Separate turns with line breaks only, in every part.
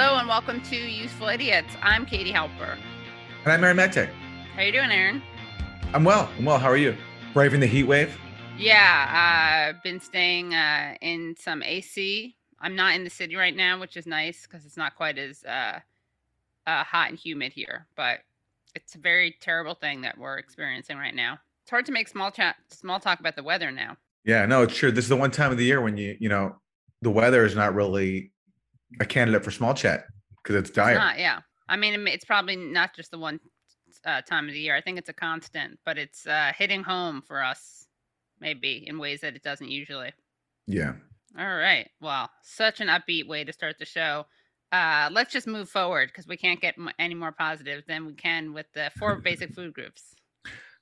Hello and welcome to Useful Idiots. I'm Katie Halper.
And I'm Aaron Maté.
How you doing, Aaron?
I'm well. I'm well. How are you? Braving the heat wave?
Yeah, I've uh, been staying uh, in some AC. I'm not in the city right now, which is nice because it's not quite as uh, uh, hot and humid here. But it's a very terrible thing that we're experiencing right now. It's hard to make small chat, small talk about the weather now.
Yeah, no, it's true. This is the one time of the year when you, you know, the weather is not really a candidate for small chat because it's dire. It's
not, yeah. I mean, it's probably not just the one uh, time of the year. I think it's a constant, but it's uh, hitting home for us, maybe in ways that it doesn't usually.
Yeah.
All right. Well, such an upbeat way to start the show. Uh, let's just move forward because we can't get any more positive than we can with the four basic food groups.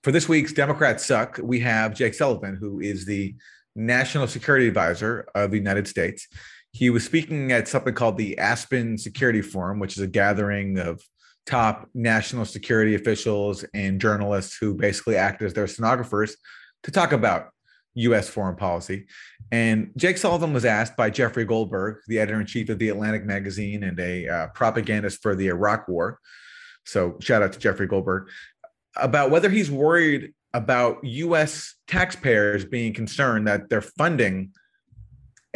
For this week's Democrats Suck, we have Jake Sullivan, who is the National Security Advisor of the United States he was speaking at something called the Aspen Security Forum, which is a gathering of top national security officials and journalists who basically act as their stenographers to talk about US foreign policy. And Jake Sullivan was asked by Jeffrey Goldberg, the editor in chief of the Atlantic magazine and a uh, propagandist for the Iraq war. So, shout out to Jeffrey Goldberg about whether he's worried about US taxpayers being concerned that they're funding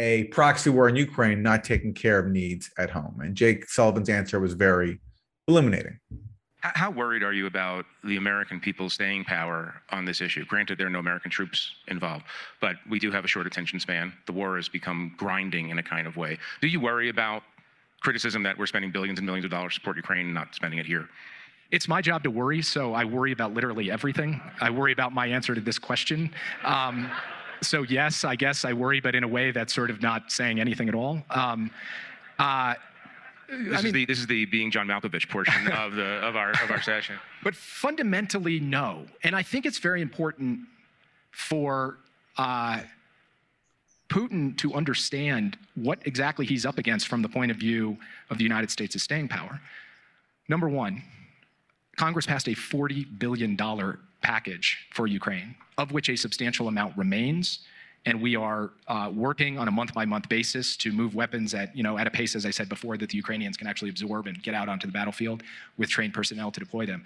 a proxy war in Ukraine not taking care of needs at home? And Jake Sullivan's answer was very illuminating.
How worried are you about the American people's staying power on this issue? Granted, there are no American troops involved, but we do have a short attention span. The war has become grinding in a kind of way. Do you worry about criticism that we're spending billions and millions of dollars to support Ukraine and not spending it here?
It's my job to worry, so I worry about literally everything. I worry about my answer to this question. Um, so yes, I guess I worry, but in a way that's sort of not saying anything at all. Um,
uh, this, I mean, is the, this is the being John Malkovich portion of the of our of our session.
But fundamentally, no. And I think it's very important for uh, Putin to understand what exactly he's up against from the point of view of the United States' staying power. Number one, Congress passed a $40 billion package for Ukraine, of which a substantial amount remains. And we are uh, working on a month by month basis to move weapons at, you know, at a pace, as I said before, that the Ukrainians can actually absorb and get out onto the battlefield with trained personnel to deploy them.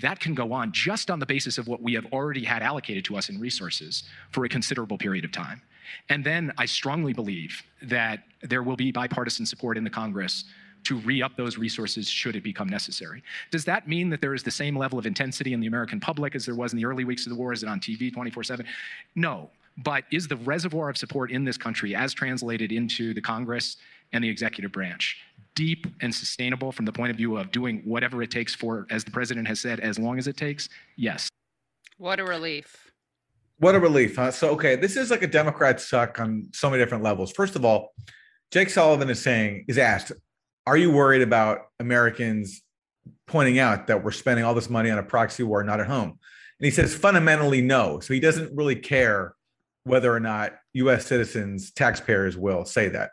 That can go on just on the basis of what we have already had allocated to us in resources for a considerable period of time. And then I strongly believe that there will be bipartisan support in the Congress to re up those resources should it become necessary. Does that mean that there is the same level of intensity in the American public as there was in the early weeks of the war? Is it on TV 24 7? No. But is the reservoir of support in this country, as translated into the Congress and the executive branch, deep and sustainable from the point of view of doing whatever it takes for, as the president has said, as long as it takes? Yes.
What a relief.
What a relief, huh? So, okay, this is like a Democrat suck on so many different levels. First of all, Jake Sullivan is saying, is asked, are you worried about Americans pointing out that we're spending all this money on a proxy war not at home? And he says fundamentally no. So he doesn't really care whether or not US citizens, taxpayers will say that.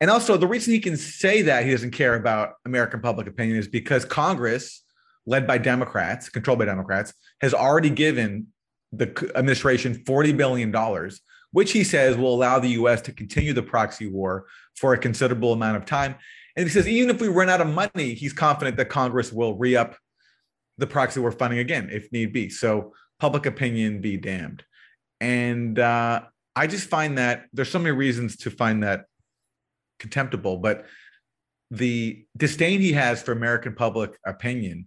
And also, the reason he can say that he doesn't care about American public opinion is because Congress, led by Democrats, controlled by Democrats, has already given the administration $40 billion, which he says will allow the US to continue the proxy war for a considerable amount of time. And he says, even if we run out of money, he's confident that Congress will re up the proxy war funding again if need be. So public opinion be damned. And uh, I just find that there's so many reasons to find that contemptible, but the disdain he has for American public opinion,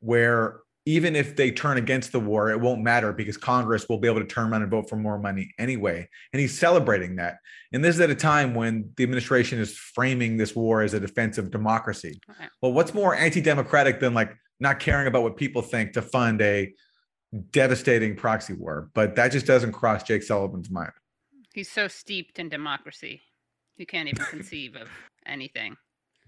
where even if they turn against the war, it won't matter because Congress will be able to turn around and vote for more money anyway. And he's celebrating that. And this is at a time when the administration is framing this war as a defense of democracy. Okay. Well, what's more anti democratic than like not caring about what people think to fund a devastating proxy war? But that just doesn't cross Jake Sullivan's mind.
He's so steeped in democracy, he can't even conceive of anything.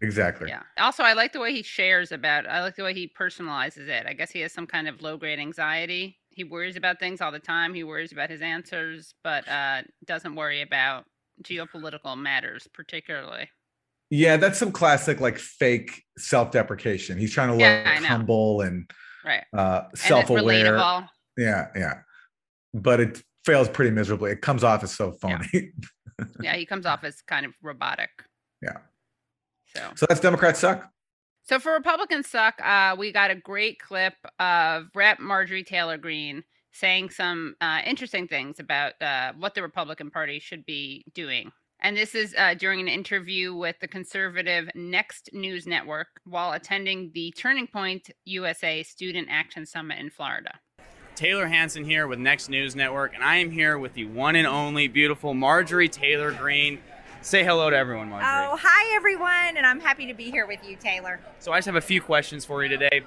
Exactly.
Yeah. Also, I like the way he shares about. I like the way he personalizes it. I guess he has some kind of low grade anxiety. He worries about things all the time. He worries about his answers, but uh, doesn't worry about geopolitical matters particularly.
Yeah, that's some classic like fake self-deprecation. He's trying to
Yeah,
look
know.
humble and
Right.
uh self-aware. Yeah, yeah. But it fails pretty miserably. It comes off as so phony.
Yeah, he comes off as kind of robotic.
Yeah.
So,
so that's Democrats suck.
so for Republicans suck, uh, we got a great clip of Rep. Marjorie Taylor Greene saying some uh, interesting things about uh, what the Republican Party should be doing. And this is uh, during an interview with the conservative Next News Network while attending the Turning Point USA Student Action Summit in Florida.
Taylor Hansen here with Next News Network, and I am here with the one and only beautiful Marjorie Taylor Greene. Say hello to everyone, Marjorie.
Oh, hi everyone, and I'm happy to be here with you, Taylor.
So I just have a few questions for you today.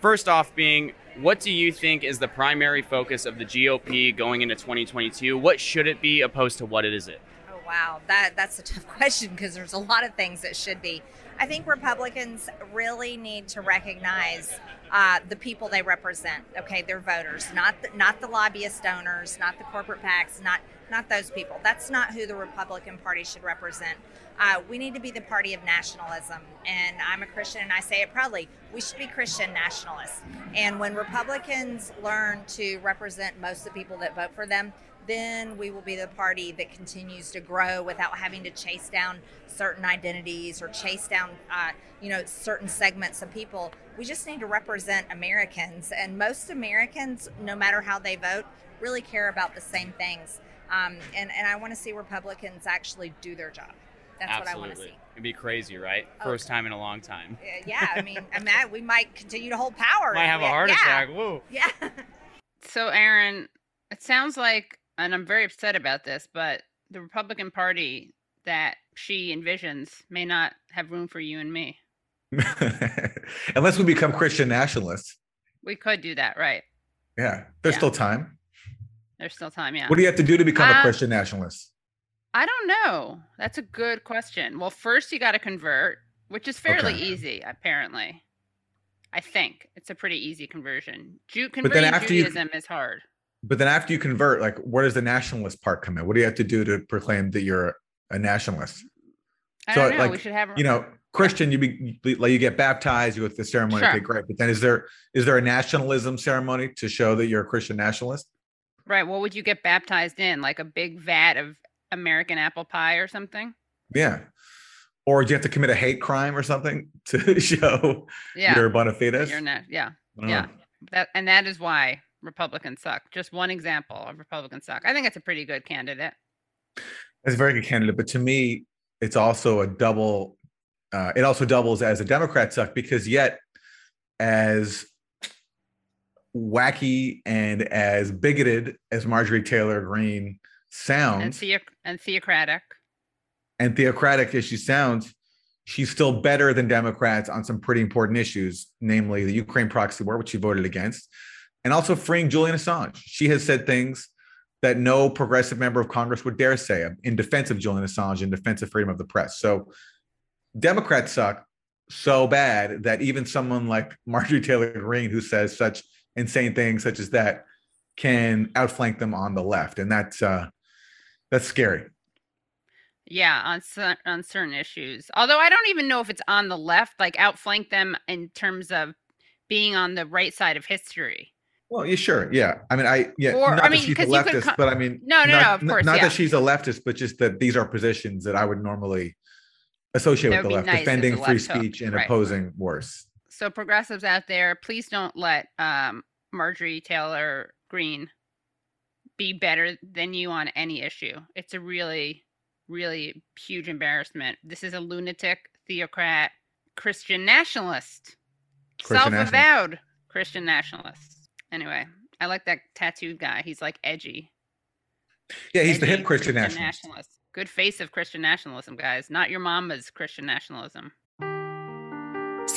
First off, being what do you think is the primary focus of the GOP going into 2022? What should it be opposed to what it is it?
Oh wow, that that's a tough question because there's a lot of things that should be. I think Republicans really need to recognize uh, the people they represent. Okay, their voters, not the, not the lobbyist donors, not the corporate PACs, not not those people. That's not who the Republican Party should represent. Uh, we need to be the party of nationalism, and I'm a Christian, and I say it proudly. We should be Christian nationalists. And when Republicans learn to represent most of the people that vote for them, then we will be the party that continues to grow without having to chase down certain identities or chase down, uh, you know, certain segments of people. We just need to represent Americans, and most Americans, no matter how they vote, really care about the same things. Um, and and I want to see Republicans actually do their job. That's
Absolutely.
what I want to see.
It'd be crazy, right?
Oh.
First time in a long time.
Yeah, I mean, I mean, I- we might continue to hold power.
Might have
we-
a heart
yeah,
attack. Whoa.
Yeah.
So, Aaron, it sounds like, and I'm very upset about this, but the Republican Party that she envisions may not have room for you and me.
Unless we become Christian nationalists.
We could do that, right?
Yeah. There's
Yeah.
still time.
There's still time, yeah.
What do you have to do to become a
Uh,
Christian nationalist?
I don't know. That's a good question. Well, first you got to convert, which is fairly
Okay.
easy, apparently. I think it's a pretty easy conversion.
Then
converting
after you-
is hard.
But then after you convert, like where does the nationalist part come in? What do you have to do to proclaim that you're a nationalist?
I
So,
don't know. we
like,
should have
You know, Christian, you be like you get baptized, you go to the ceremony,
Sure.
okay, great. But then is there is there a nationalism ceremony to show that you're a Christian nationalist?
Right. What would you get baptized in? Like a big vat of American apple pie or something?
Yeah. Or do you have to commit a hate crime or something to show
Yeah.
you're bona fides?
You're not. Yeah. Yeah.
know.
That and that is why Republicans suck. Just one example of Republicans suck. I think it's a pretty good candidate.
It's a very good candidate, but to me, it's also a double. Uh, it also doubles as a Democrat suck because yet, as wacky and as bigoted as Marjorie Taylor Greene
And
sounds,
and theocratic.
and theocratic as she sounds, she's still better than Democrats on some pretty important issues, namely the Ukraine proxy war, which she voted against, and also freeing Julian Assange. She has said things that no progressive member of Congress would dare say in defense of Julian Assange, in defense of freedom of the press. So Democrats suck so bad that even someone like Marjorie Taylor Greene, who says such insane things such as that, can outflank them on the left, and that's uh, that's scary.
Yeah, on cer- on certain issues. Although I don't even know if it's on the left, like outflank them in terms of being on the right side of history.
Well, yeah, sure, yeah. I mean, I yeah,
Or,
not
I
that
mean,
she's a
'cause you could
leftist, but I mean,
No, no,
not,
no, of course,
not
yeah.
that she's a leftist, but just that these are positions that I would normally associate
That
with the left,
nice
defending
the
free
left
speech and
right.
opposing worse.
So progressives out there, please don't let um, Marjorie Taylor Greene be better than you on any issue. It's a really, really huge embarrassment. This is a lunatic, theocrat, Christian nationalist,
Christian
self-avowed Christian nationalist. Anyway, I like that tattooed guy. He's like edgy.
Yeah, he's the hip Christian nationalist.
Good face of Christian nationalism, guys. Not your mama's Christian nationalism.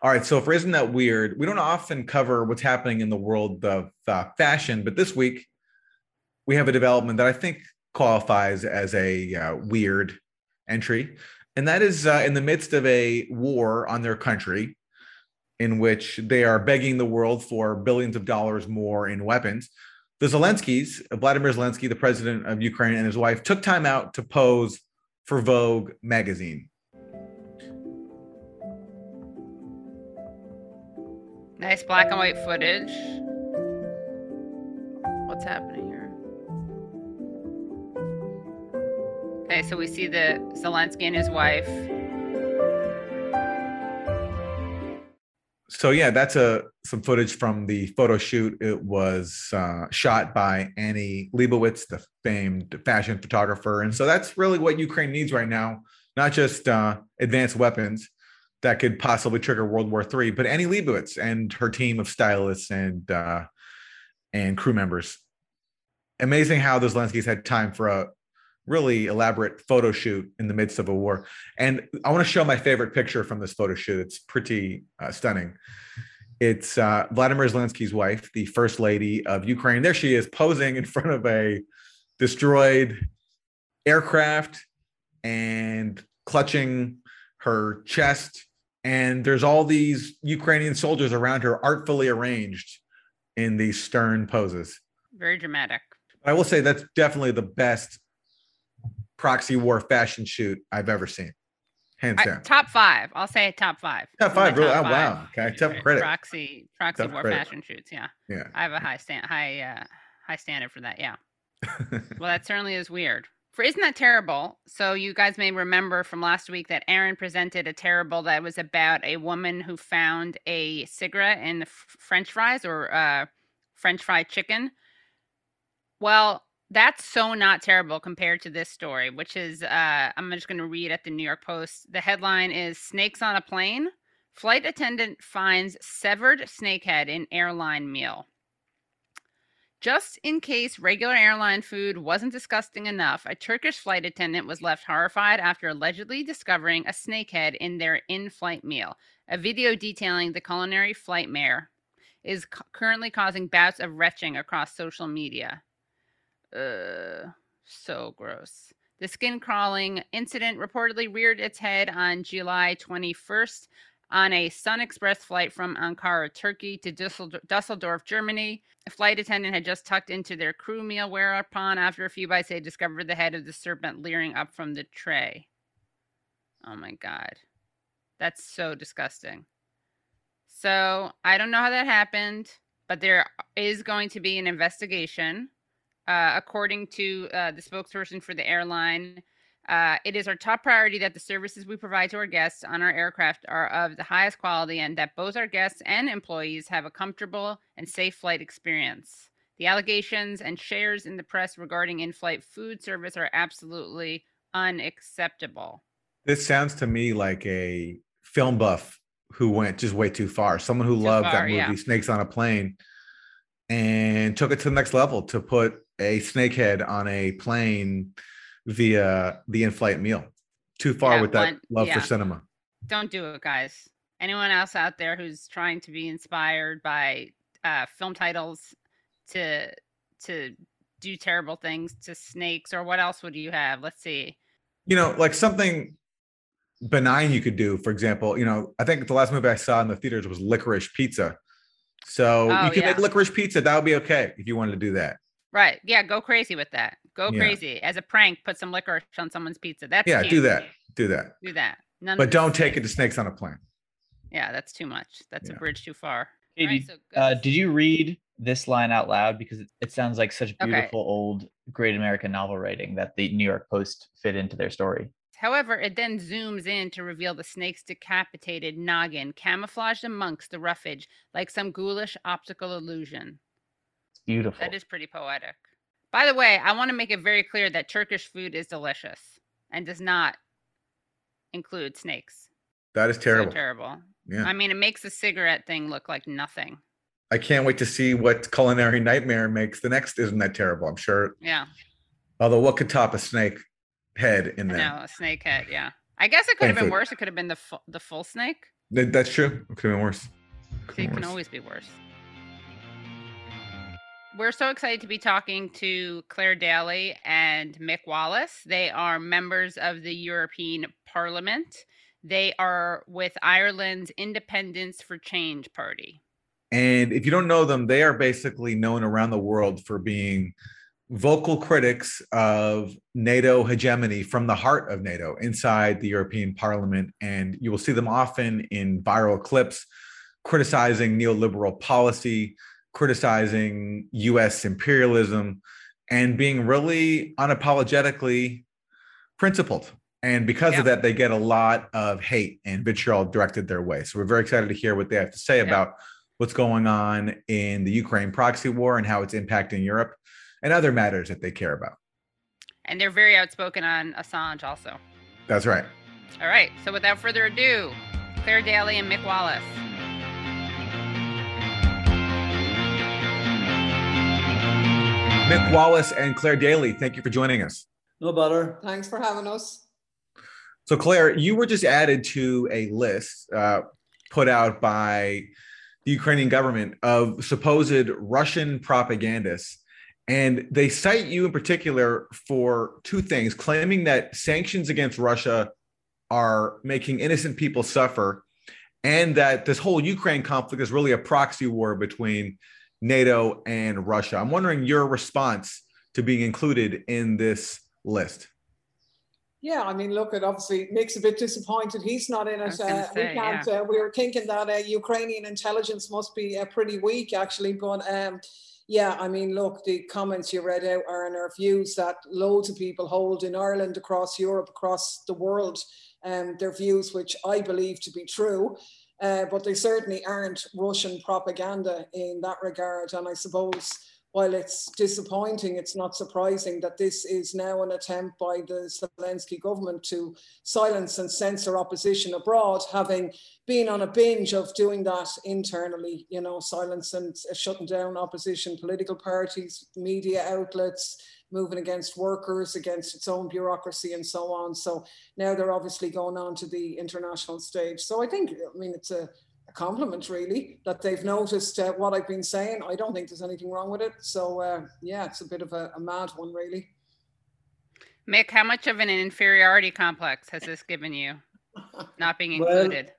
All right. So for Isn't That Weird, we don't often cover what's happening in the world of uh, fashion, but this week we have a development that I think qualifies as a uh, weird entry. And that is uh, in the midst of a war on their country, in which they are begging the world for billions of dollars more in weapons. The Zelenskys, Vladimir Zelensky, the president of Ukraine, and his wife took time out to pose for Vogue magazine.
Nice black and white footage. What's happening here? Okay, so we see the Zelensky and his wife.
So yeah, that's a some footage from the photo shoot. It was uh, shot by Annie Leibovitz, the famed fashion photographer, and so that's really what Ukraine needs right now. Not just uh, advanced weapons, that could possibly trigger World War III. But Annie Leibovitz and her team of stylists and uh, and crew members. Amazing how the Zelenskys had time for a really elaborate photo shoot in the midst of a war. And I want to show my favorite picture from this photo shoot. It's pretty uh, stunning. It's uh, Vladimir Zelensky's wife, the first lady of Ukraine. There she is posing in front of a destroyed aircraft and clutching her chest and there's all these Ukrainian soldiers around her, artfully arranged in these stern poses.
Very dramatic.
I will say that's definitely the best proxy war fashion shoot I've ever seen. Hands down.
I, top five. I'll say top five.
Top five, really?
Top
oh,
five.
wow. Okay. Tough credit.
Proxy proxy
Tough
war
credit.
fashion shoots. Yeah.
Yeah.
I have a high stand high uh high standard for that. Yeah. well, that certainly is weird. For isn't that terrible? So you guys may remember from last week that Aaron presented a terrible that was about a woman who found a cigarette in the f- French fries or uh, French fried chicken. Well, that's so not terrible compared to this story, which is uh, I'm just going to read at the New York Post. The headline is "Snakes on a Plane." Flight attendant finds severed snake head in airline meal. Just in case regular airline food wasn't disgusting enough, a Turkish flight attendant was left horrified after allegedly discovering a snakehead in their in flight meal. A video detailing the culinary flightmare is cu- currently causing bouts of retching across social media. Uh, so gross. The skin crawling incident reportedly reared its head on July 21st on a Sun Express flight from Ankara, Turkey to Dusseldorf, Germany. A flight attendant had just tucked into their crew meal, whereupon, after a few bites, they discovered the head of the serpent leering up from the tray. Oh my God. That's so disgusting. So I don't know how that happened, but there is going to be an investigation. Uh, according to uh, the spokesperson for the airline, uh, it is our top priority that the services we provide to our guests on our aircraft are of the highest quality and that both our guests and employees have a comfortable and safe flight experience. The allegations and shares in the press regarding in flight food service are absolutely unacceptable.
This sounds to me like a film buff who went just way too far. Someone who loved
far,
that movie,
yeah.
Snakes on a Plane, and took it to the next level to put a snakehead on a plane via the in-flight meal. Too far
Yeah,
with that
one-
love for cinema.
Don't do it, guys. Anyone else out there who's trying to be inspired by uh, film titles to to do terrible things to snakes or what else would you have? Let's see.
You know, like something benign you could do. For example, you know, I think the last movie I saw in the theaters was Licorice Pizza, So
Oh,
you can
yeah.
make licorice pizza. That would be okay if you wanted to do that.
Right. Yeah. Go crazy with that. Go
Yeah.
crazy as a prank. Put some licorice on someone's pizza. That's
yeah,
cute.
do that. Do that.
Do that. None
But don't take it to snakes on a plane.
Yeah, that's too much. That's a bridge too far.
Katie,
Alright, so
uh, did you read this line out loud? Because it, it sounds like such
Okay.
beautiful old great American novel writing that the New York Post fit into their story.
However, it then zooms in to reveal the snake's decapitated noggin, camouflaged amongst the roughage like some ghoulish optical illusion.
It's beautiful.
That is pretty poetic. By the way, I want to make it very clear that Turkish food is delicious and does not include snakes.
That is terrible.
So terrible.
Yeah.
I mean, it makes the cigarette thing look like nothing.
I can't wait to see what culinary nightmare makes the next. Isn't that terrible? I'm sure.
Yeah.
Although, what could top a snake head in there?
know, a snake head. Yeah. I guess it could have been
Thankfully-
worse. It could have been the fu- the full snake.
That's true. It could have been worse. Could
So
have
it
been
can always be worse. We're so excited to be talking to Clare Daly and Mick Wallace. They are members of the European Parliament. They are with Ireland's Independents 4 Change party.
And if you don't know them, they are basically known around the world for being vocal critics of NATO hegemony from the heart of NATO inside the European Parliament. And you will see them often in viral clips criticizing neoliberal policy, criticizing US imperialism, and being really unapologetically principled. And because of that, they get a lot of hate and vitriol directed their way. So we're very excited to hear what they have to say about what's going on in the Ukraine proxy war and how it's impacting Europe and other matters that they care about.
And they're very outspoken on Assange also.
That's right.
All right. So without further ado, Clare Daly and Mick Wallace.
Mick Wallace and Clare Daly, thank you for joining us.
No bother. Thanks for having us.
So, Clare, you were just added to a list uh, put out by the Ukrainian government of supposed Russian propagandists. And they cite you in particular for two things claiming that sanctions against Russia are making innocent people suffer, and that this whole Ukraine conflict is really a proxy war between NATO and Russia. I'm wondering your response to being included in this list.
Yeah, I mean, look, it obviously makes a bit disappointed. He's not in
I
it.
gonna
Uh,
say,
we can't.
yeah.
Uh, we were thinking that uh, Ukrainian intelligence must be uh, pretty weak, actually. But um, yeah, I mean, look, the comments you read out are in our views that loads of people hold in Ireland, across Europe, across the world. Um, their views, which I believe to be true. Uh, but they certainly aren't Russian propaganda in that regard. And I suppose while it's disappointing, it's not surprising that this is now an attempt by the Zelensky government to silence and censor opposition abroad, having been on a binge of doing that internally, you know, silence and shutting down opposition political parties, media outlets, moving against workers, against its own bureaucracy, and so on. So now they're obviously going on to the international stage. So I think, I mean, it's a, a compliment really that they've noticed uh, what I've been saying. I don't think there's anything wrong with it. So uh, yeah, it's a bit of a, a mad one, really.
Mick, how much of an inferiority complex has this given you? Not being included.
You-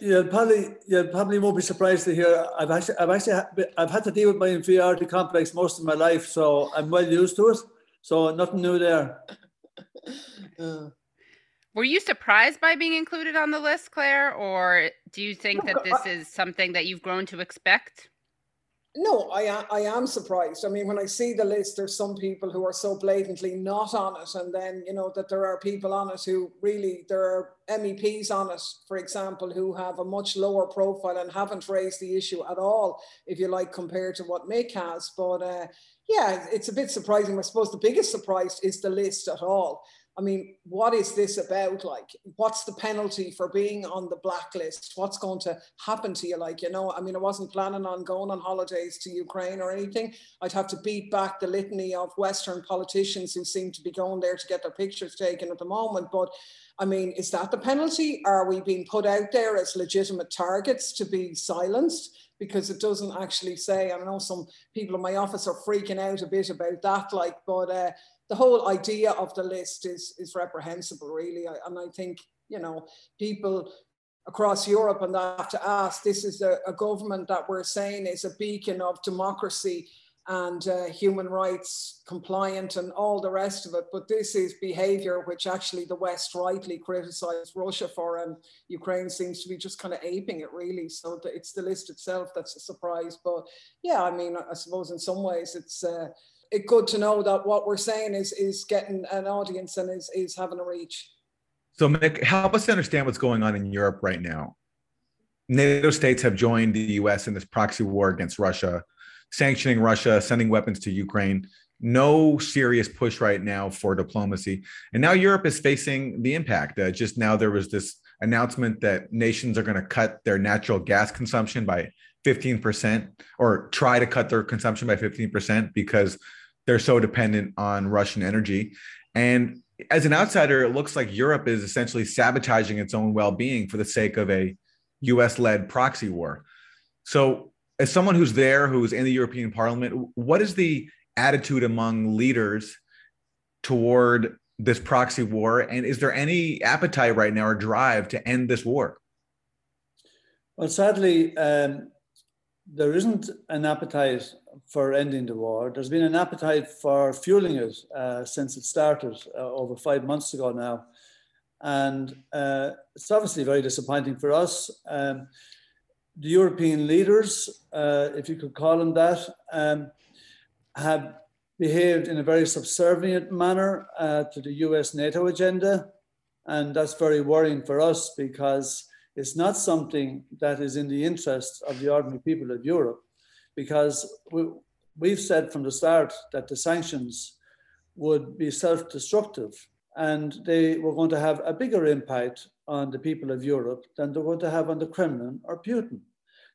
You'll probably you probably won't be surprised to hear I've actually I've actually I've had to deal with my inferiority complex most of my life, so I'm well used to it. So nothing new there.
Were you surprised by being included on the list, Clare, or do you think that this
I-
is something that you've grown to expect?
No, I am, I am surprised. I mean, when I see the list, there's some people who are so blatantly not on it. And then, you know, that there are people on it who really, there are MEPs on it, for example, who have a much lower profile and haven't raised the issue at all, if you like, compared to what Mick has. But uh, yeah, it's a bit surprising. I suppose the biggest surprise is the list at all. I mean, what is this about? Like, what's the penalty for being on the blacklist? What's going to happen to you? Like, you know, I mean, I wasn't planning on going on holidays to Ukraine or anything. I'd have to beat back the litany of Western politicians who seem to be going there to get their pictures taken at the moment. But I mean, is that the penalty? Are we being put out there as legitimate targets to be silenced? Because it doesn't actually say, I know some people in my office are freaking out a bit about that, like, but uh, the whole idea of the list is is reprehensible, really. I, and I think you know people across Europe and I have to ask, this is a, a government that we're saying is a beacon of democracy and uh, human rights compliant and all the rest of it. But this is behavior which actually the West rightly criticized Russia for, and Ukraine seems to be just kind of aping it really. So it's the list itself that's a surprise. But yeah, I mean, I suppose in some ways it's. Uh, it good to know that what we're saying is is getting an audience and is is having a reach.
So, Mick, help us understand what's going on in Europe right now. NATO states have joined the U.S. in this proxy war against Russia sanctioning Russia, sending weapons to Ukraine. No serious push right now for diplomacy. And now Europe is facing the impact. Uh, just now, there was this announcement that nations are going to cut their natural gas consumption by 15% or try to cut their consumption by 15% because they're so dependent on Russian energy. And as an outsider, it looks like Europe is essentially sabotaging its own well being for the sake of a US led proxy war. So, as someone who's there, who's in the European Parliament, what is the attitude among leaders toward this proxy war? And is there any appetite right now or drive to end this war?
Well, sadly, um, there isn't an appetite for ending the war. There's been an appetite for fueling it uh, since it started uh, over five months ago now. And uh, it's obviously very disappointing for us. Um, the European leaders, uh, if you could call them that, um, have behaved in a very subservient manner uh, to the US NATO agenda. And that's very worrying for us because it's not something that is in the interest of the ordinary people of Europe. Because we, we've said from the start that the sanctions would be self destructive and they were going to have a bigger impact on the people of Europe than they're going to have on the Kremlin or Putin.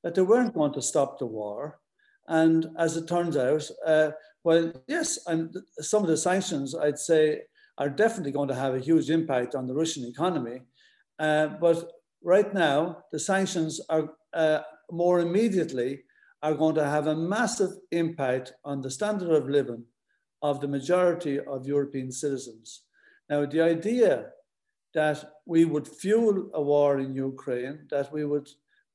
That they weren't going to stop the war. And as it turns out, uh, well, yes, and some of the sanctions, I'd say, are definitely going to have a huge impact on the Russian economy. Uh, but right now, the sanctions are uh, more immediately are going to have a massive impact on the standard of living of the majority of European citizens. Now, the idea that we would fuel a war in Ukraine, that we would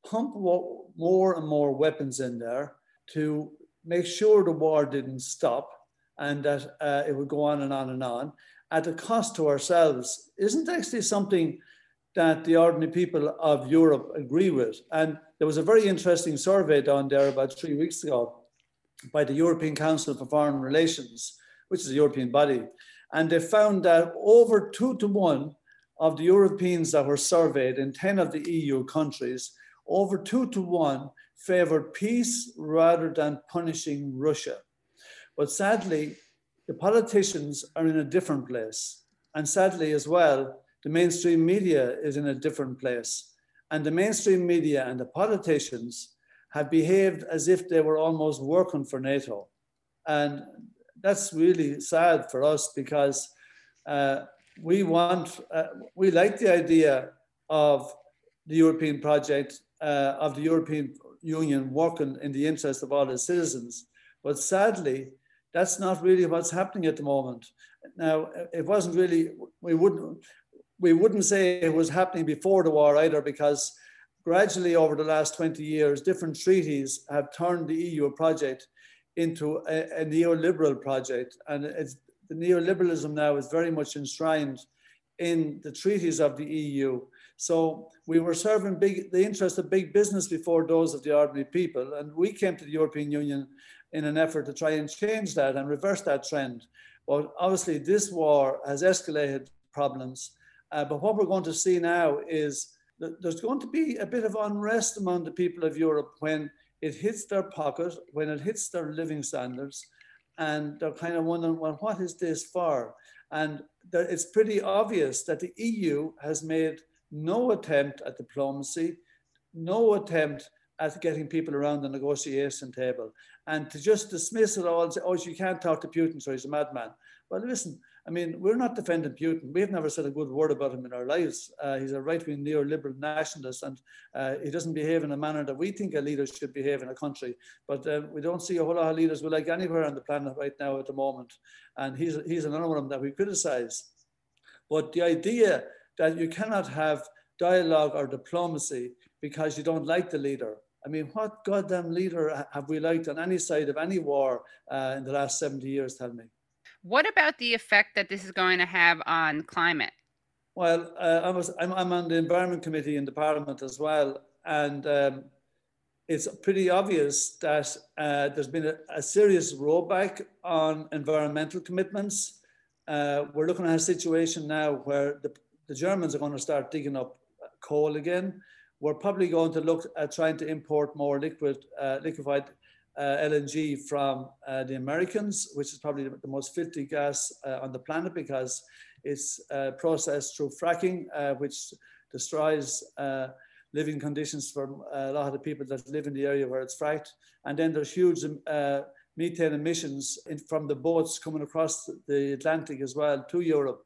pump more and more weapons in there to make sure the war didn't stop and that uh, it would go on and on and on at a cost to ourselves isn't actually something that the ordinary people of Europe agree with. And there was a very interesting survey done there about three weeks ago by the European Council for Foreign Relations, which is a European body. And they found that over two to one of the Europeans that were surveyed in 10 of the EU countries, over two to one favored peace rather than punishing Russia. But sadly, the politicians are in a different place. And sadly, as well, the mainstream media is in a different place. And the mainstream media and the politicians have behaved as if they were almost working for NATO. And that's really sad for us because uh, we want, uh, we like the idea of the European project, uh, of the European Union working in the interest of all its citizens. But sadly, that's not really what's happening at the moment. Now, it wasn't really, we wouldn't, we wouldn't say it was happening before the war either, because gradually over the last 20 years, different treaties have turned the EU project into a, a neoliberal project. And the neoliberalism now is very much enshrined in the treaties of the EU. So we were serving big, the interests of big business before those of the ordinary people. And we came to the European Union in an effort to try and change that and reverse that trend. But obviously, this war has escalated problems. Uh, but what we're going to see now is that there's going to be a bit of unrest among the people of Europe when it hits their pocket, when it hits their living standards, and they're kind of wondering, well, what is this for? And there, it's pretty obvious that the EU has made no attempt at diplomacy, no attempt at getting people around the negotiation table. And to just dismiss it all and say, oh, you can't talk to Putin, so he's a madman. Well, listen, I mean, we're not defending Putin. We've never said a good word about him in our lives. Uh, he's a right wing neoliberal nationalist, and uh, he doesn't behave in a manner that we think a leader should behave in a country. But uh, we don't see a whole lot of leaders we like anywhere on the planet right now at the moment. And he's, he's another one that we criticize. But the idea that you cannot have dialogue or diplomacy because you don't like the leader. I mean, what goddamn leader have we liked on any side of any war uh, in the last 70 years? Tell me.
What about the effect that this is going to have on climate?
Well, uh, I was, I'm, I'm, on the Environment Committee in the Parliament as well. And um, it's pretty obvious that uh, there's been a, a, serious rollback on environmental commitments. Uh, we're looking at a situation now where the, the Germans are going to start digging up coal again. We're probably going to look at trying to import more liquid, uh, liquefied uh, LNG from uh, the Americans, which is probably the most filthy gas uh, on the planet because it's uh, processed through fracking, uh, which destroys living conditions for a lot of the people that live in the area where it's fracked. And then there's huge methane emissions in, from the boats coming across the Atlantic as well to Europe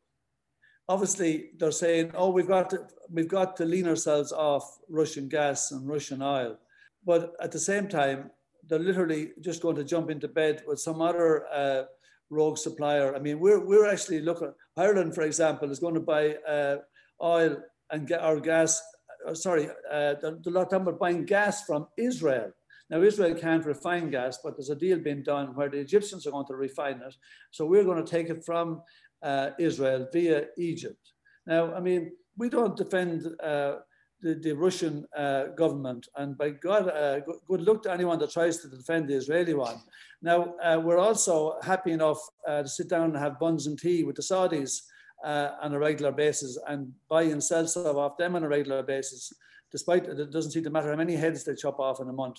obviously they're saying, oh, we've got to, we've got to lean ourselves off Russian gas and Russian oil. But at the same time, they're literally just going to jump into bed with some other uh, rogue supplier. I mean, we're, we're actually looking, Ireland, for example, is going to buy uh, oil and get our gas, uh, sorry, uh, they're, they're talking about buying gas from Israel. Now, Israel can't refine gas, but there's a deal being done where the Egyptians are going to refine it. So we're going to take it from uh, Israel via Egypt. Now, I mean, we don't defend uh, the, the, Russian uh, government, and by God, uh, good luck to anyone that tries to defend the Israeli one. Now, uh, we're also happy enough uh, to sit down and have buns and tea with the Saudis on a regular basis and buy and sell stuff off them on a regular basis, despite it doesn't seem to matter how many heads they chop off in a month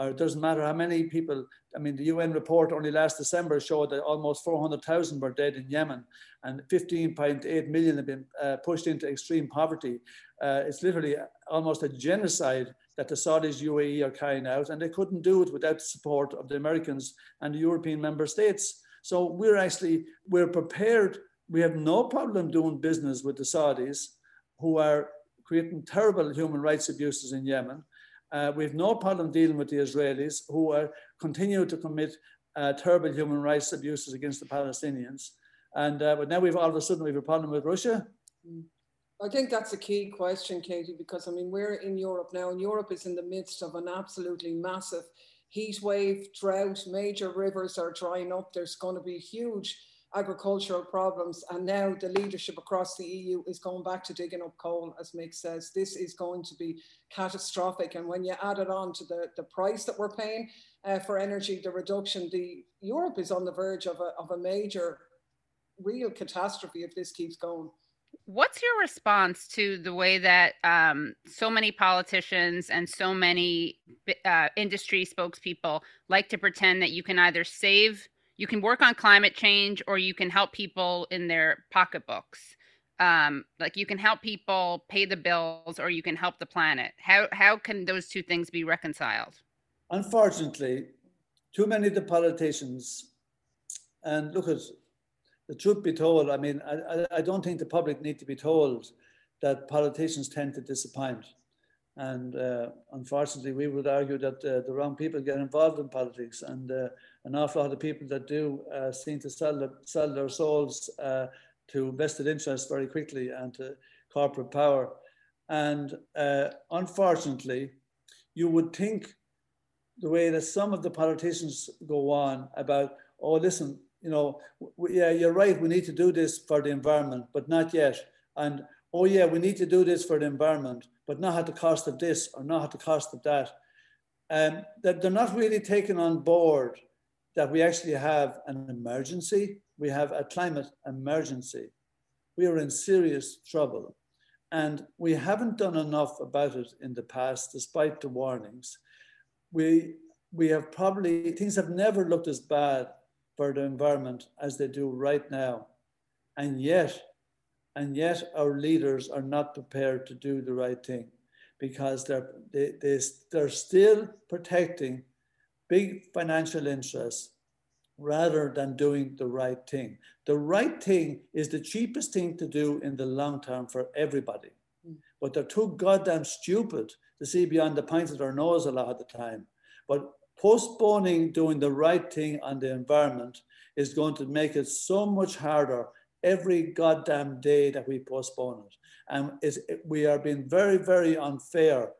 or it doesn't matter how many people. I mean, the UN report only last December showed that almost 400,000 were dead in Yemen and 15.8 million have been uh, pushed into extreme poverty. Uh, it's literally almost a genocide that the Saudis, UAE are carrying out, and they couldn't do it without the support of the Americans and the European member states. So we're actually, we're prepared. We have no problem doing business with the Saudis who are creating terrible human rights abuses in Yemen uh, we have no problem dealing with the Israelis who are continue to commit uh, terrible human rights abuses against the Palestinians. And uh, but now we've all of a sudden we have a problem with Russia.
I think that's a key question, Katie, because I mean we're in Europe now, and Europe is in the midst of an absolutely massive heat wave, drought. Major rivers are drying up. There's going to be huge agricultural problems. And now the leadership across the EU is going back to digging up coal, as Mick says. This is going to be catastrophic. And when you add it on to the, the price that we're paying uh, for energy, the reduction, the Europe is on the verge of a, of a major, real catastrophe if this keeps going.
What's your response to the way that um, so many politicians and so many uh, industry spokespeople like to pretend that you can either save – you can work on climate change or you can help people in their pocketbooks. Um, like you can help people pay the bills or you can help the planet. How how can those two things be reconciled?
Unfortunately too many of the politicians and look at the truth be told i mean I, I don't think the public need to be told that politicians tend to disappoint and uh, unfortunately we would argue that uh, the wrong people get involved in politics and uh, an awful lot of people that do seem to sell, the, sell their souls to vested interests very quickly and to corporate power. And unfortunately, you would think the way that some of the politicians go on about, oh, listen, you know, yeah, you're right, we need to do this for the environment, but not yet. And oh, yeah, we need to do this for the environment, but not at the cost of this or not at the cost of that. Um, that they're not really taken on board that we actually have an emergency. We have a climate emergency. We are in serious trouble. And we haven't done enough about it in the past, despite the warnings. We, we have probably, things have never looked as bad for the environment as they do right now. And yet, and yet our leaders are not prepared to do the right thing because they're, they, they, they're still protecting big financial interests rather than doing the right thing. The right thing is the cheapest thing to do in the long term for everybody. Mm. But they're too goddamn stupid to see beyond the points of their nose a lot of the time. But postponing doing the right thing on the environment is going to make it so much harder every goddamn day that we postpone it. And it, we are being very, very unfair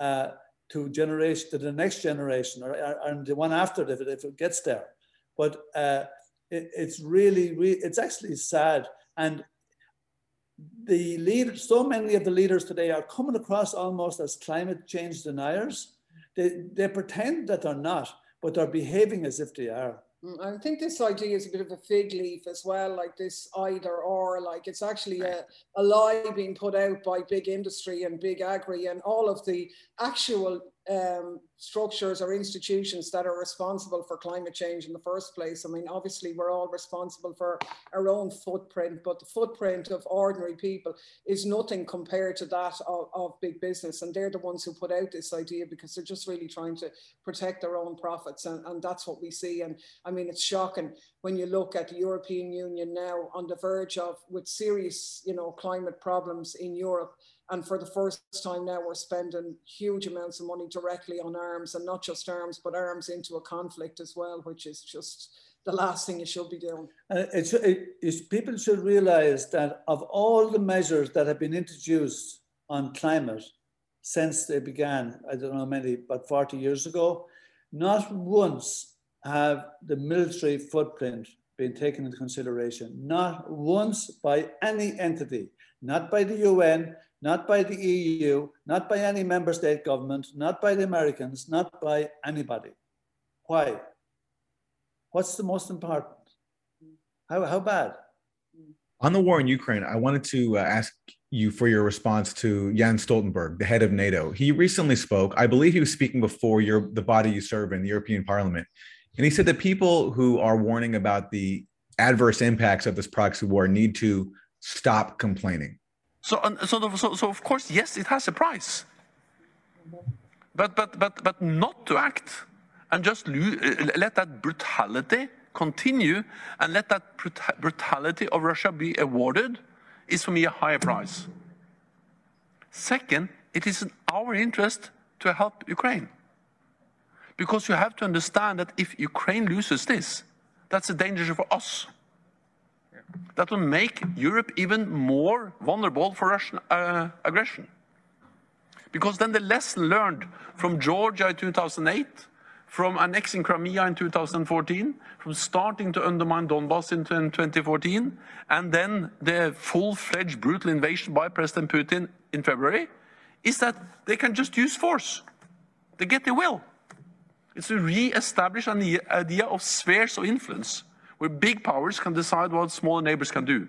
uh, to generation to the next generation or, or, and the one after if it, if it gets there. But uh, it, it's really, really, it's actually sad. And the leaders, so many of the leaders today are coming across almost as climate change deniers. They, they pretend that they're not, but they're behaving as if they are.
Mm, I think this idea is a bit of a fig leaf as well, like this either or, like it's actually a, a lie being put out by big industry and big agri and all of the actual um, structures or institutions that are responsible for climate change in the first place. I mean, obviously, we're all responsible for our own footprint, but the footprint of ordinary people is nothing compared to that of, of big business. And they're the ones who put out this idea because they're just really trying to protect their own profits. And, and that's what we see. And I mean, it's shocking when you look at the European Union now on the verge of with serious, you know, climate problems in Europe and for the first time now, we're spending huge amounts of money directly on arms and not just arms, but arms into a conflict as well, which is just the last thing you should be doing.
Uh, it, it, people should realize that of all the measures that have been introduced on climate since they began, I don't know many, but 40 years ago, not once have the military footprint been taken into consideration. Not once by any entity, not by the UN, not by the EU, not by any member state government, not by the Americans, not by anybody. Why? What's the most important? How, how bad?
On the war in Ukraine, I wanted to uh, ask you for your response to Jens Stoltenberg, the head of NATO. He recently spoke. I believe he was speaking before your the body you serve in, the European Parliament, and he said that people who are warning about the adverse impacts of this proxy war need to stop complaining.
So, so, so, so of course, yes, it has a price. But, but, but, but not to act and just uh, let that brutality continue and let that brutality of Russia be awarded is for me a higher price. Second, it is in our interest to help Ukraine. Because you have to understand that if Ukraine loses this, that's a danger for us that will make Europe even more vulnerable for Russian uh, aggression. Because then the lesson learned from Georgia in 2008, from annexing Crimea in 2014, from starting to undermine Donbass in 2014, and then the full-fledged brutal invasion by President Putin in February, is that they can just use force. They get their will. It's to re-establish an idea of spheres of influence where big powers can decide what smaller neighbors can do.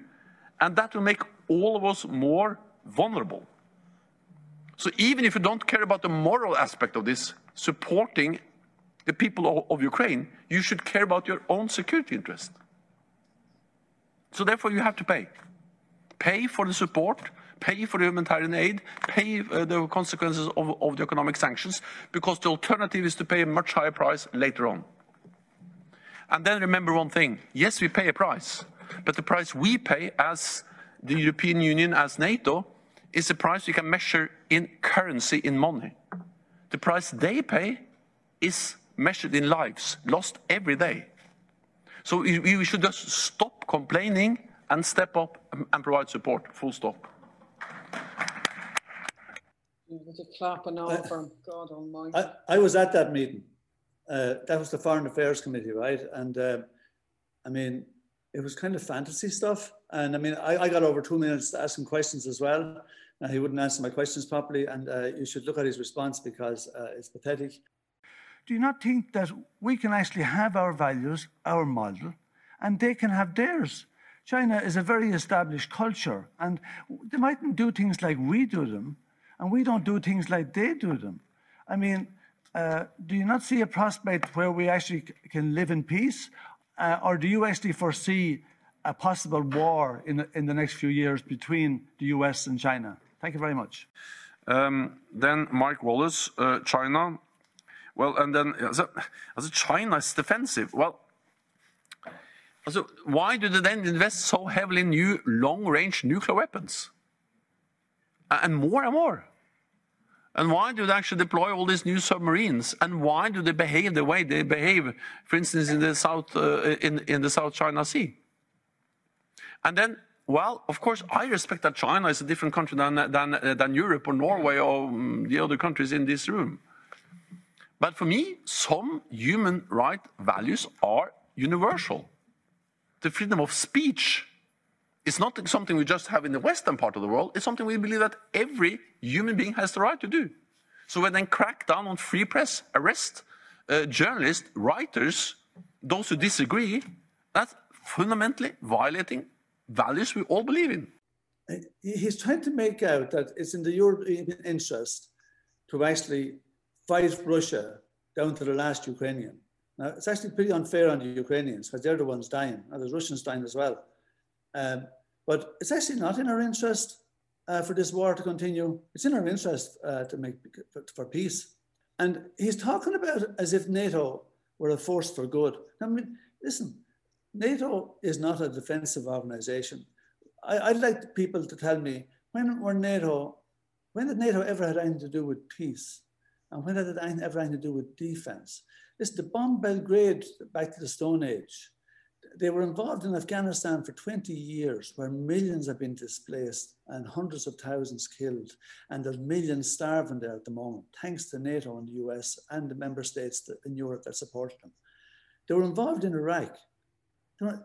And that will make all of us more vulnerable. So even if you don't care about the moral aspect of this, supporting the people of, Ukraine, you should care about your own security interest. So therefore you have to pay. Pay for the support, pay for the humanitarian aid, pay uh, the consequences of, of the economic sanctions, because the alternative is to pay a much higher price later on. And then remember one thing, yes, we pay a price, but the price we pay as the European Union, as NATO, is a price you can measure in currency, in money. The price they pay is measured in lives, lost every day. So we, should just stop complaining and step up and provide support, full stop.
There's a clapping uh, over, God almighty.
I, I was at that meeting uh, that was the Foreign Affairs Committee, right? And uh, I mean, it was kind of fantasy stuff. And I mean, I, I got over two minutes to ask him questions as well. And he wouldn't answer my questions properly. And uh, you should look at his response because uh, it's pathetic.
Do you not think that we can actually have our values, our model, and they can have theirs? China is a very established culture, and they mightn't do things like we do them, and we don't do things like they do them. I mean, uh, do you not see a prospect where we actually can live in peace? Uh, or do you actually foresee a possible war in the, in the next few years between the US and China? Thank you very much.
Um, then Mick Wallace, uh, China. Well, and then as a China defensive. Well, so why do they then invest so heavily in new long-range nuclear weapons? And more and more. And why do they actually deploy all these new submarines? And why do they behave the way they behave, for instance, in the South, uh, in, in the South China Sea? And then, well, of course, I respect that China is a different country than, than, uh, than Europe or Norway or um, the other countries in this room. But for me, some human right values are universal. The freedom of speech is not something we just have in the Western part of the world. It's something we believe that every human being has the right to do. So we then crack down on free press, arrest uh, journalists, writers, those who disagree. That's fundamentally violating values we all believe in.
He's trying to make out that it's in the European interest to actually fight Russia down to the last Ukrainian. Now, it's actually pretty unfair on the Ukrainians because they're the ones dying. Now, there's Russians dying as well. Um, but it's actually not in our interest uh, for this war to continue. It's in our interest uh, to make for, for, peace. And he's talking about as if NATO were a force for good. I mean, listen, NATO is not a defensive organization. I, would like people to tell me when were NATO, when did NATO ever have anything to do with peace? And when did it ever have anything to do with defense? Listen, the bomb Belgrade back to the Stone Age, they were involved in Afghanistan for 20 years, where millions have been displaced and hundreds of thousands killed. And there's millions starving there at the moment, thanks to NATO and the US and the member states in Europe that supported them. They were involved in Iraq.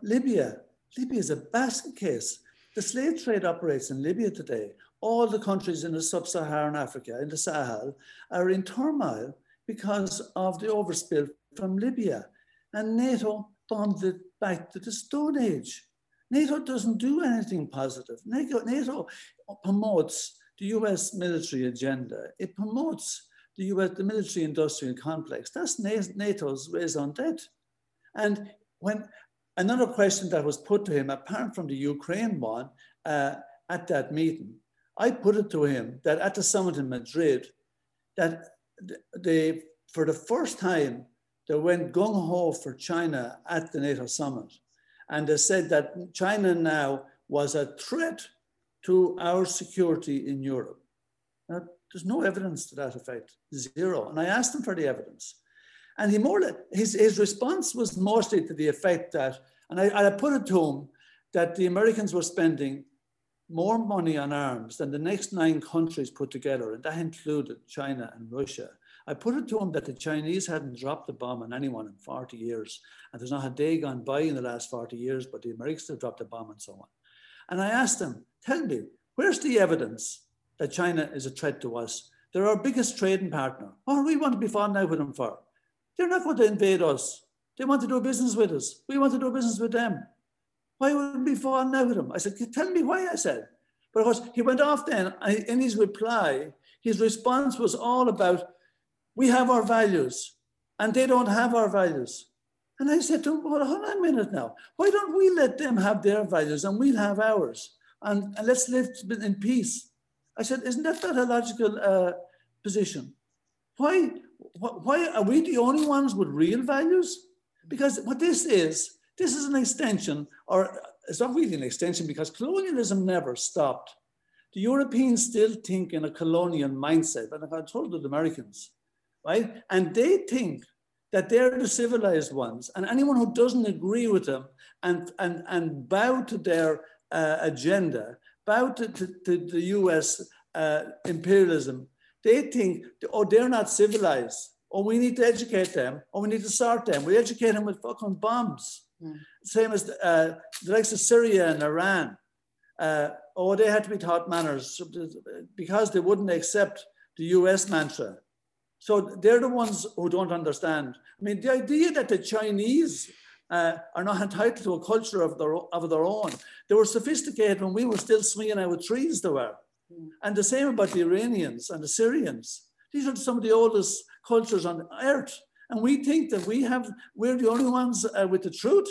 Libya, Libya is a basket case. The slave trade operates in Libya today. All the countries in the sub-Saharan Africa, in the Sahel, are in turmoil because of the overspill from Libya. And NATO bombed it back to the Stone Age. NATO doesn't do anything positive. NATO, promotes the US military agenda. It promotes the US, the military industrial complex. That's NATO's raison d'etre. And when another question that was put to him, apart from the Ukraine one, uh, at that meeting, I put it to him that at the summit in Madrid, that they, for the first time, they went gung ho for China at the NATO summit. And they said that China now was a threat to our security in Europe. Now, there's no evidence to that effect, zero. And I asked him for the evidence. And he more his, his response was mostly to the effect that, and I, I put it to him, that the Americans were spending more money on arms than the next nine countries put together, and that included China and Russia. I put it to him that the Chinese hadn't dropped a bomb on anyone in 40 years. And there's not a day gone by in the last 40 years, but the Americans have dropped a bomb and so on. And I asked him, tell me, where's the evidence that China is a threat to us? They're our biggest trading partner. What do we want to be falling out with them for? They're not going to invade us. They want to do business with us. We want to do business with them. Why would we fall out with them? I said, tell me why, I said. But of course, he went off then. In his reply, his response was all about we have our values and they don't have our values. And I said to him, well, hold on a minute now. Why don't we let them have their values and we'll have ours? And, and let's live in peace. I said, isn't that not a logical uh, position? Why, why are we the only ones with real values? Because what this is, this is an extension, or it's not really an extension because colonialism never stopped. The Europeans still think in a colonial mindset, and I told the Americans, right? And they think that they're the civilized ones, and anyone who doesn't agree with them and, and, and bow to their uh, agenda, bow to, to, to the US uh, imperialism, they think, oh, they're not civilized. Oh, we need to educate them. Oh, we need to sort them. We educate them with fucking bombs. Mm. Same as uh, the likes of Syria and Iran. Uh, oh, they had to be taught manners because they wouldn't accept the US mantra. So they're the ones who don't understand. I mean, the idea that the Chinese uh, are not entitled to a culture of their, of their own. They were sophisticated when we were still swinging out with trees, they were. Mm. And the same about the Iranians and the Syrians. These are some of the oldest cultures on earth. And we think that we have, we're the only ones uh, with the truth.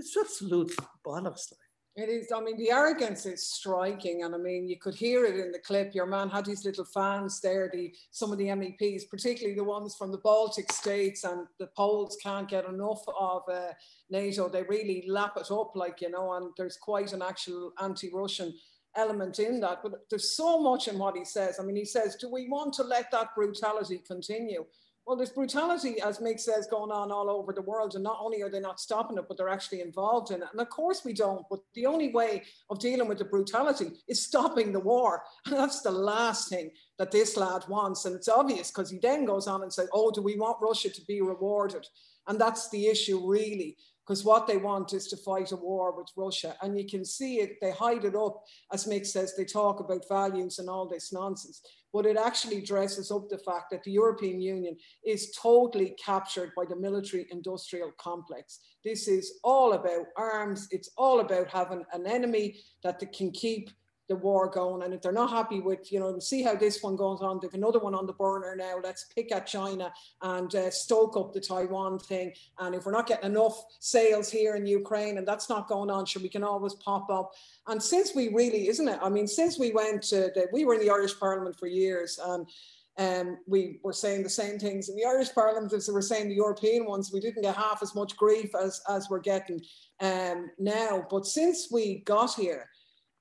It's absolute bollocks. Like.
It is. I mean, the arrogance is striking, and I mean, you could hear it in the clip. Your man had his little fans there. The some of the MEPs, particularly the ones from the Baltic states, and the Poles can't get enough of uh, NATO. They really lap it up, like you know. And there's quite an actual anti-Russian element in that. But there's so much in what he says. I mean, he says, "Do we want to let that brutality continue?" Well, there's brutality, as Mick says, going on all over the world. And not only are they not stopping it, but they're actually involved in it. And of course we don't. But the only way of dealing with the brutality is stopping the war. And that's the last thing that this lad wants. And it's obvious because he then goes on and says, oh, do we want Russia to be rewarded? And that's the issue, really because what they want is to fight a war with Russia. And you can see it, they hide it up. As Mick says, they talk about values and all this nonsense but it actually dresses up the fact that the European Union is totally captured by the military industrial complex. This is all about arms, it's all about having an enemy that can keep the war going. And if they're not happy with, you know, see how this one goes on, they've another one on the burner now. Let's pick at China and uh, stoke up the Taiwan thing. And if we're not getting enough sales here in Ukraine and that's not going on, sure, we can always pop up. And since we really, isn't it? I mean, since we went to, the, we were in the Irish Parliament for years and um, we were saying the same things in the Irish Parliament as we were saying the European ones. We didn't get half as much grief as, as we're getting um, now. But since we got here,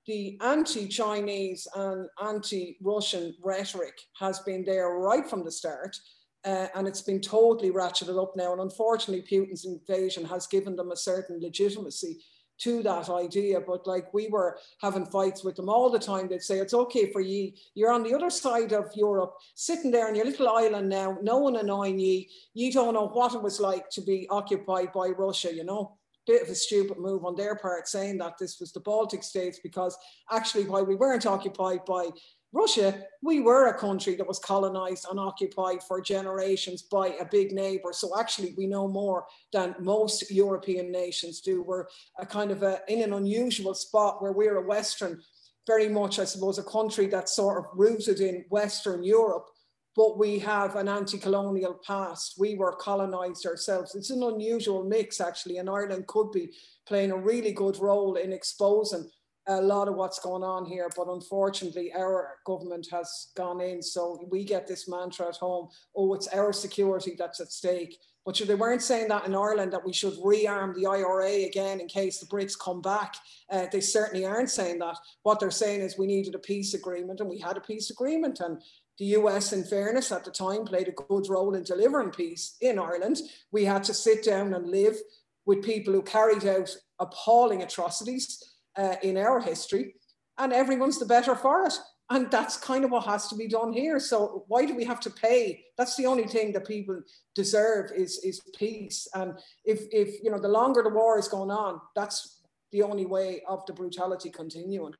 the anti-Chinese and anti-Russian rhetoric has been there right from the start. Uh, and it's been totally ratcheted up now. And unfortunately, Putin's invasion has given them a certain legitimacy to that idea. But like we were having fights with them all the time, they'd say, It's okay for ye. You're on the other side of Europe, sitting there on your little island now, no one annoying ye. You don't know what it was like to be occupied by Russia, you know bit of a stupid move on their part saying that this was the Baltic states because actually while we weren't occupied by Russia, we were a country that was colonized and occupied for generations by a big neighbor. So actually, we know more than most European nations do. We're a kind of a, in an unusual spot where we're a Western, very much, I suppose, a country that's sort of rooted in Western Europe but we have an anti-colonial past. We were colonized ourselves. It's an unusual mix, actually, and Ireland could be playing a really good role in exposing a lot of what's going on here. But unfortunately, our government has gone in, so we get this mantra at home: "Oh, it's our security that's at stake." But they weren't saying that in Ireland that we should rearm the IRA again in case the Brits come back. Uh, they certainly aren't saying that. What they're saying is we needed a peace agreement, and we had a peace agreement, and the US, in fairness, at the time played a good role in delivering peace in Ireland. We had to sit down and live with people who carried out appalling atrocities uh, in our history, and everyone's the better for it. And that's kind of what has to be done here. So why do we have to pay? That's the only thing that people deserve is is peace. And if if you know the longer the war is going on, that's the only way of the brutality continuing.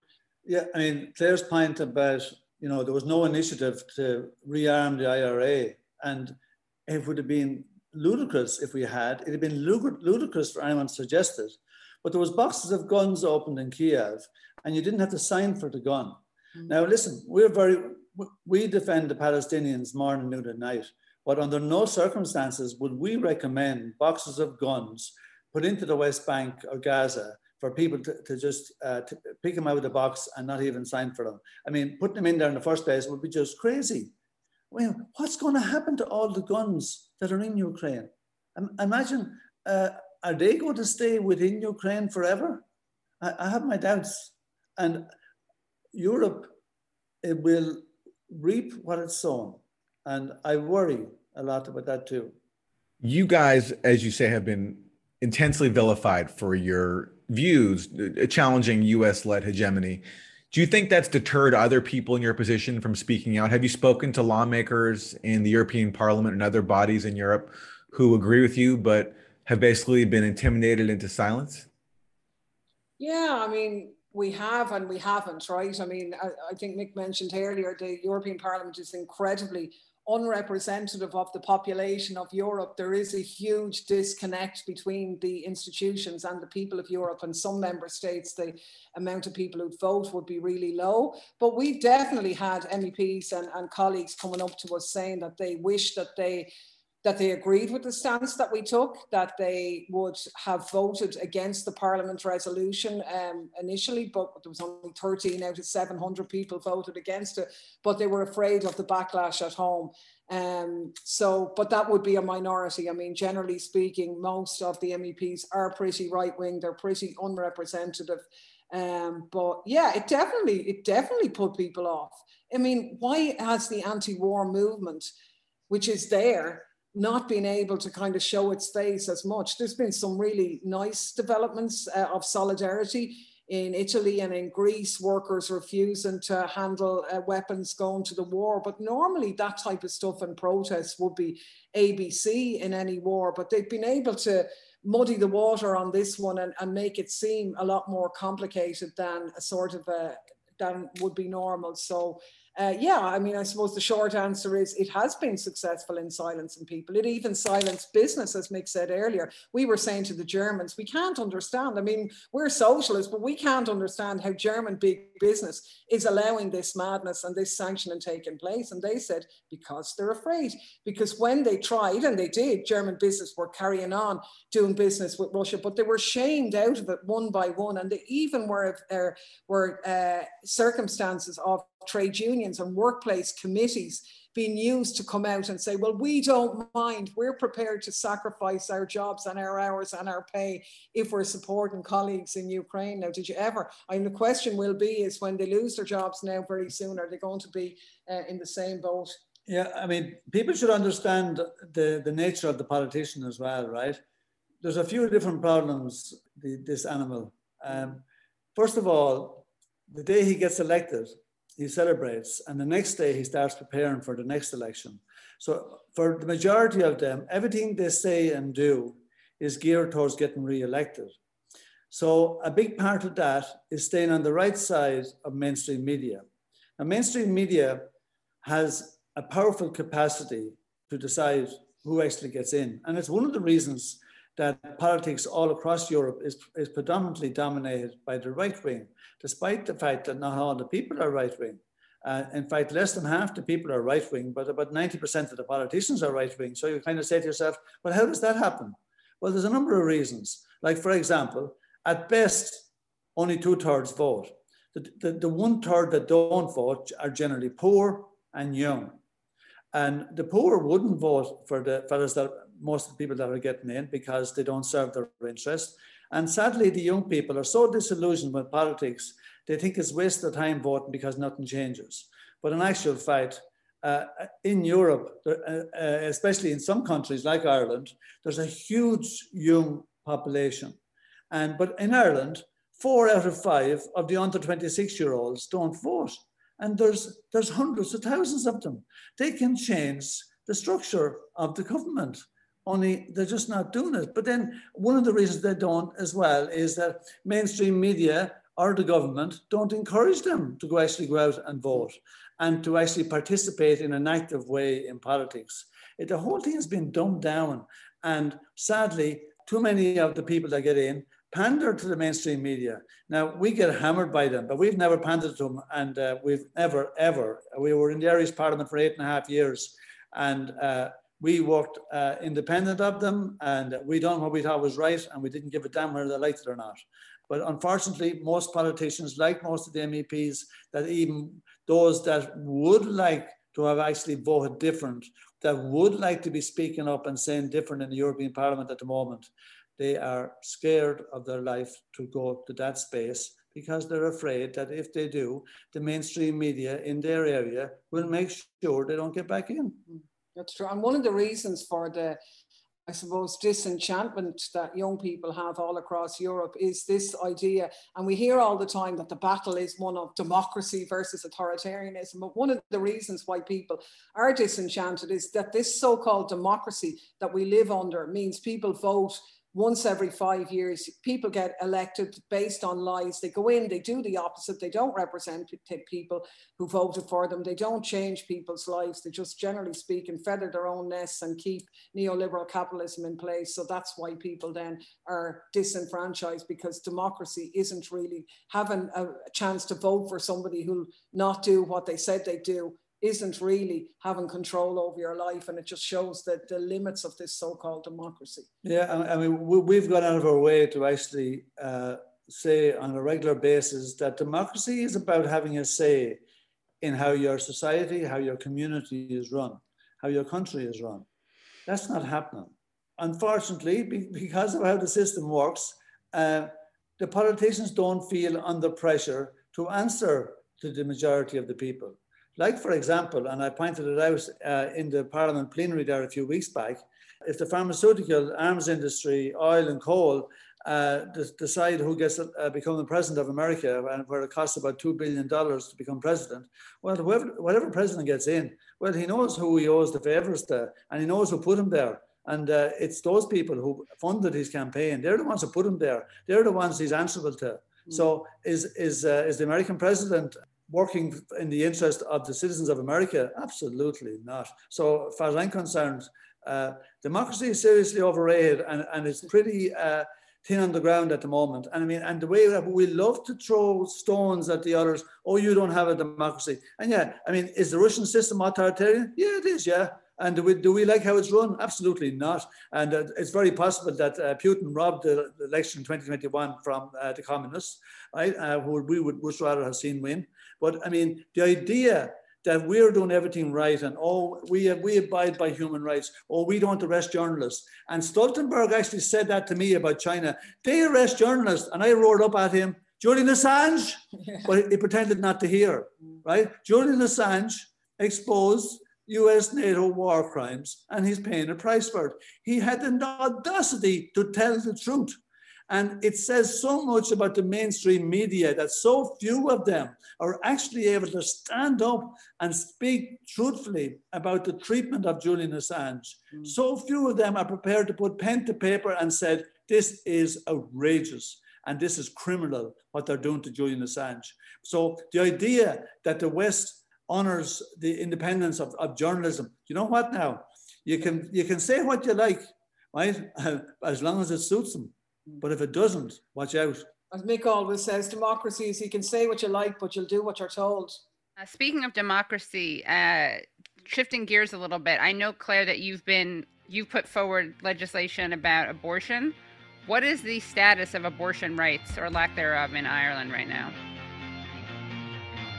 Yeah, I mean Clare's point about you know, there was no initiative to rearm the IRA. And it would have been ludicrous if we had. It'd have been ludicrous for anyone to suggest it. But there was boxes of guns opened in Kiev, and you didn't have to sign for the gun. Mm-hmm. Now, listen, we're very, we defend the Palestinians morning, noon, and night. But under no circumstances would we recommend boxes of guns put into the West Bank or Gaza for people to, to just uh, to pick them out of the box and not even sign for them. I mean, putting them in there in the first place would be just crazy. Well, what's going to happen to all the guns that are in Ukraine? Imagine, uh, are they going to stay within Ukraine forever? I, I have my doubts. And Europe it will reap what it's sown. And I worry a lot about that too.
You guys, as you say, have been intensely vilified for your views uh, challenging US led hegemony. Do you think that's deterred other people in your position from speaking out? Have you spoken to lawmakers in the European Parliament and other bodies in Europe who agree with you, but have basically been intimidated into silence?
Yeah, I mean, we have and we haven't, right? I mean, I, I think Mick mentioned earlier the European Parliament is incredibly unrepresentative of the population of Europe, there is a huge disconnect between the institutions and the people of Europe. And some member states, the amount of people who vote would be really low. But we definitely had MEPs and, and colleagues coming up to us saying that they wish that they that they agreed with the stance that we took, that they would have voted against the Parliament resolution um, initially, but there was only 13 out of 700 people voted against it, but they were afraid of the backlash at home. Um, so, but that would be a minority. I mean, generally speaking, most of the MEPs are pretty right wing, they're pretty unrepresentative. Um, but yeah, it definitely, it definitely put people off. I mean, why has the anti war movement, which is there, not being able to kind of show its face as much. There's been some really nice developments uh, of solidarity in Italy and in Greece, workers refusing to handle uh, weapons going to the war. But normally, that type of stuff and protests would be ABC in any war. But they've been able to muddy the water on this one and, and make it seem a lot more complicated than a sort of a than would be normal. So uh, yeah, I mean, I suppose the short answer is it has been successful in silencing people. It even silenced business, as Mick said earlier. We were saying to the Germans, we can't understand. I mean, we're socialists, but we can't understand how German big business is allowing this madness and this sanctioning taking place. And they said, because they're afraid. Because when they tried, and they did, German business were carrying on doing business with Russia, but they were shamed out of it one by one. And they even were, uh, were uh, circumstances of trade unions and workplace committees being used to come out and say, well, we don't mind. We're prepared to sacrifice our jobs and our hours and our pay if we're supporting colleagues in Ukraine. Now, did you ever? I mean, the question will be is when they lose their jobs now very soon, are they going to be uh, in the same boat?
Yeah, I mean, people should understand the, the nature of the politician as well, right? There's a few different problems, the, this animal. Um, first of all, the day he gets elected, he celebrates, and the next day he starts preparing for the next election. So for the majority of them, everything they say and do is geared towards getting re-elected. So a big part of that is staying on the right side of mainstream media. Now, mainstream media has a powerful capacity to decide who actually gets in. And it's one of the reasons that politics all across Europe is, is predominantly dominated by the right wing, despite the fact that not all the people are right wing. Uh, in fact, less than half the people are right wing, but about 90% of the politicians are right wing. So you kind of say to yourself, well, how does that happen? Well, there's a number of reasons. Like, for example, at best, only two thirds vote. The, the, the one third that don't vote are generally poor and young. And the poor wouldn't vote for the fellows that most of the people that are getting in because they don't serve their interest. And sadly, the young people are so disillusioned with politics, they think it's waste of time voting because nothing changes. But in actual fact, uh, in Europe, uh, uh, especially in some countries like Ireland, there's a huge young population. And but in Ireland, four out of five of the under 26 year olds don't vote. And there's there's hundreds of thousands of them. They can change the structure of the government only they're just not doing it. But then one of the reasons they don't as well is that mainstream media or the government don't encourage them to go actually go out and vote and to actually participate in an active way in politics. It, the whole thing has been dumbed down. And sadly, too many of the people that get in pander to the mainstream media. Now, we get hammered by them, but we've never pandered to them. And uh, we've never, ever, we were in the Irish Parliament for eight and a half years. And uh, we worked uh, independent of them and we done what we thought was right and we didn't give a damn whether they liked it or not. But unfortunately, most politicians, like most of the MEPs, that even those that would like to have actually voted different, that would like to be speaking up and saying different in the European Parliament at the moment, they are scared of their life to go to that space because they're afraid that if they do, the mainstream media in their area will make sure they don't get back in.
That's true. And one of the reasons for the, I suppose, disenchantment that young people have all across Europe is this idea. And we hear all the time that the battle is one of democracy versus authoritarianism. But one of the reasons why people are disenchanted is that this so called democracy that we live under means people vote once every five years, people get elected based on lies. They go in, they do the opposite. They don't represent people who voted for them. They don't change people's lives. They just, generally speak, and feather their own nests and keep neoliberal capitalism in place. So that's why people then are disenfranchised because democracy isn't really having a chance to vote for somebody who'll not do what they said they do isn't really having control over your life and it just shows that the limits of this so-called democracy.
Yeah i mean we've gone out of our way to actually uh, say on a regular basis that democracy is about having a say in how your society how your community is run how your country is run. That's not happening. Unfortunately because of how the system works uh, the politicians don't feel under pressure to answer to the majority of the people Like, for example, and I pointed it out uh, in the Parliament plenary there a few weeks back, if the pharmaceutical, arms industry, oil and coal uh, decide who gets to uh, become the president of America and where it costs about $2 billion to become president, well, whoever, whatever president gets in, well, he knows who he owes the favors to and he knows who put him there. And uh, it's those people who funded his campaign. They're the ones who put him there. They're the ones he's answerable to. Mm. So is, is, uh, is the American president working in the interest of the citizens of America? Absolutely not. So, far as I'm concerned, uh, democracy is seriously overrated and, and it's pretty uh, thin on the ground at the moment. And I mean, and the way that we love to throw stones at the others, oh, you don't have a democracy. And yeah, I mean, is the Russian system authoritarian? Yeah, it is, yeah. And do we, do we like how it's run? Absolutely not. And uh, it's very possible that uh, Putin robbed the, the election in 2021 from uh, the communists, right? Uh, who we would much rather have seen win. But I mean, the idea that we're doing everything right and oh, we, we abide by human rights, or oh, we don't arrest journalists. And Stoltenberg actually said that to me about China. They arrest journalists, and I roared up at him, Julian Assange, yeah. but he pretended not to hear, right? Julian Assange exposed US NATO war crimes, and he's paying a price for it. He had the audacity to tell the truth. And it says so much about the mainstream media that so few of them are actually able to stand up and speak truthfully about the treatment of Julian Assange. Mm. So few of them are prepared to put pen to paper and said, this is outrageous and this is criminal what they're doing to Julian Assange. So the idea that the West honors the independence of, of journalism, you know what now? You can you can say what you like, right? As long as it suits them. But if it doesn't, watch out.
As Mick always says, democracy is you can say what you like, but you'll do what you're told.
Uh, speaking of democracy, uh, shifting gears a little bit, I know Clare that you've been you've put forward legislation about abortion. What is the status of abortion rights or lack thereof in Ireland right now?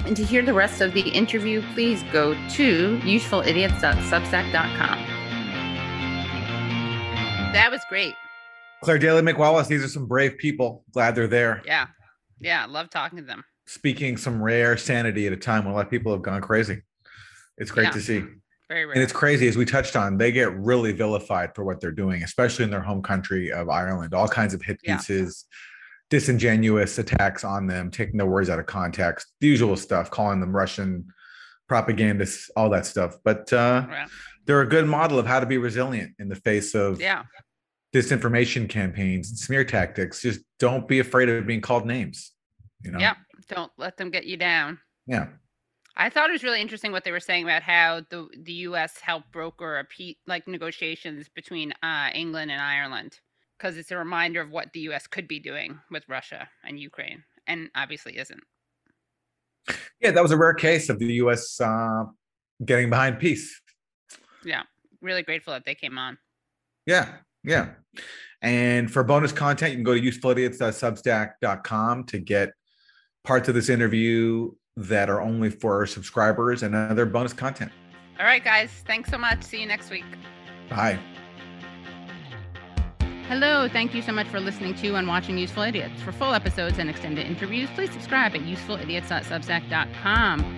And to hear the rest of the interview, please go to usefulidiots.substack.com. That was great.
Clare Daly Mick Wallace, these are some brave people. Glad they're there.
Yeah. Yeah. Love talking to them.
Speaking some rare sanity at a time when a lot of people have gone crazy. It's great yeah. to see.
Very rare.
And it's crazy, as we touched on, they get really vilified for what they're doing, especially in their home country of Ireland. All kinds of hit pieces, yeah. disingenuous attacks on them, taking their words out of context, the usual stuff, calling them Russian propagandists, all that stuff. But uh, yeah. they're a good model of how to be resilient in the face of
yeah
disinformation campaigns and smear tactics. Just don't be afraid of being called names. You know?
Yeah. Don't let them get you down.
Yeah.
I thought it was really interesting what they were saying about how the the U.S. helped broker a pe- like negotiations between uh, England and Ireland because it's a reminder of what the U.S. could be doing with Russia and Ukraine, and obviously isn't.
Yeah, that was a rare case of the U.S. Uh, getting behind peace.
Yeah, really grateful that they came on.
Yeah, yeah. And for bonus content, you can go to usefulidiots.substack.com to get parts of this interview that are only for our subscribers and other bonus content.
All right, guys. Thanks so much. See you next week.
Bye.
Hello, thank you so much for listening to and watching Useful Idiots. For full episodes and extended interviews, please subscribe at usefulidiots.substack.com.